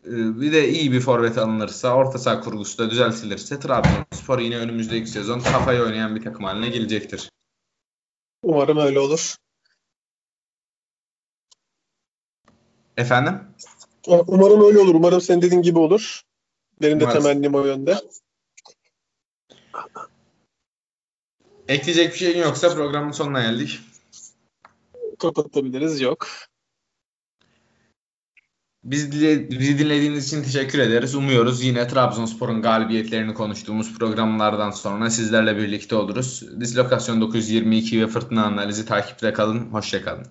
E, bir de iyi bir forvet alınırsa, orta saha kurgusu da düzeltilirse Trabzonspor yine önümüzdeki sezon kafayı oynayan bir takım haline gelecektir. Umarım öyle olur. Efendim? Umarım öyle olur. Umarım senin dediğin gibi olur. Benim de Umarım. temennim o yönde. Ekleyecek bir şeyin yoksa programın sonuna geldik. Kapatabiliriz. Yok. Biz bizi dinlediğiniz için teşekkür ederiz. Umuyoruz yine Trabzonspor'un galibiyetlerini konuştuğumuz programlardan sonra sizlerle birlikte oluruz. Dislokasyon 922 ve Fırtına Analizi takipte kalın. Hoşçakalın.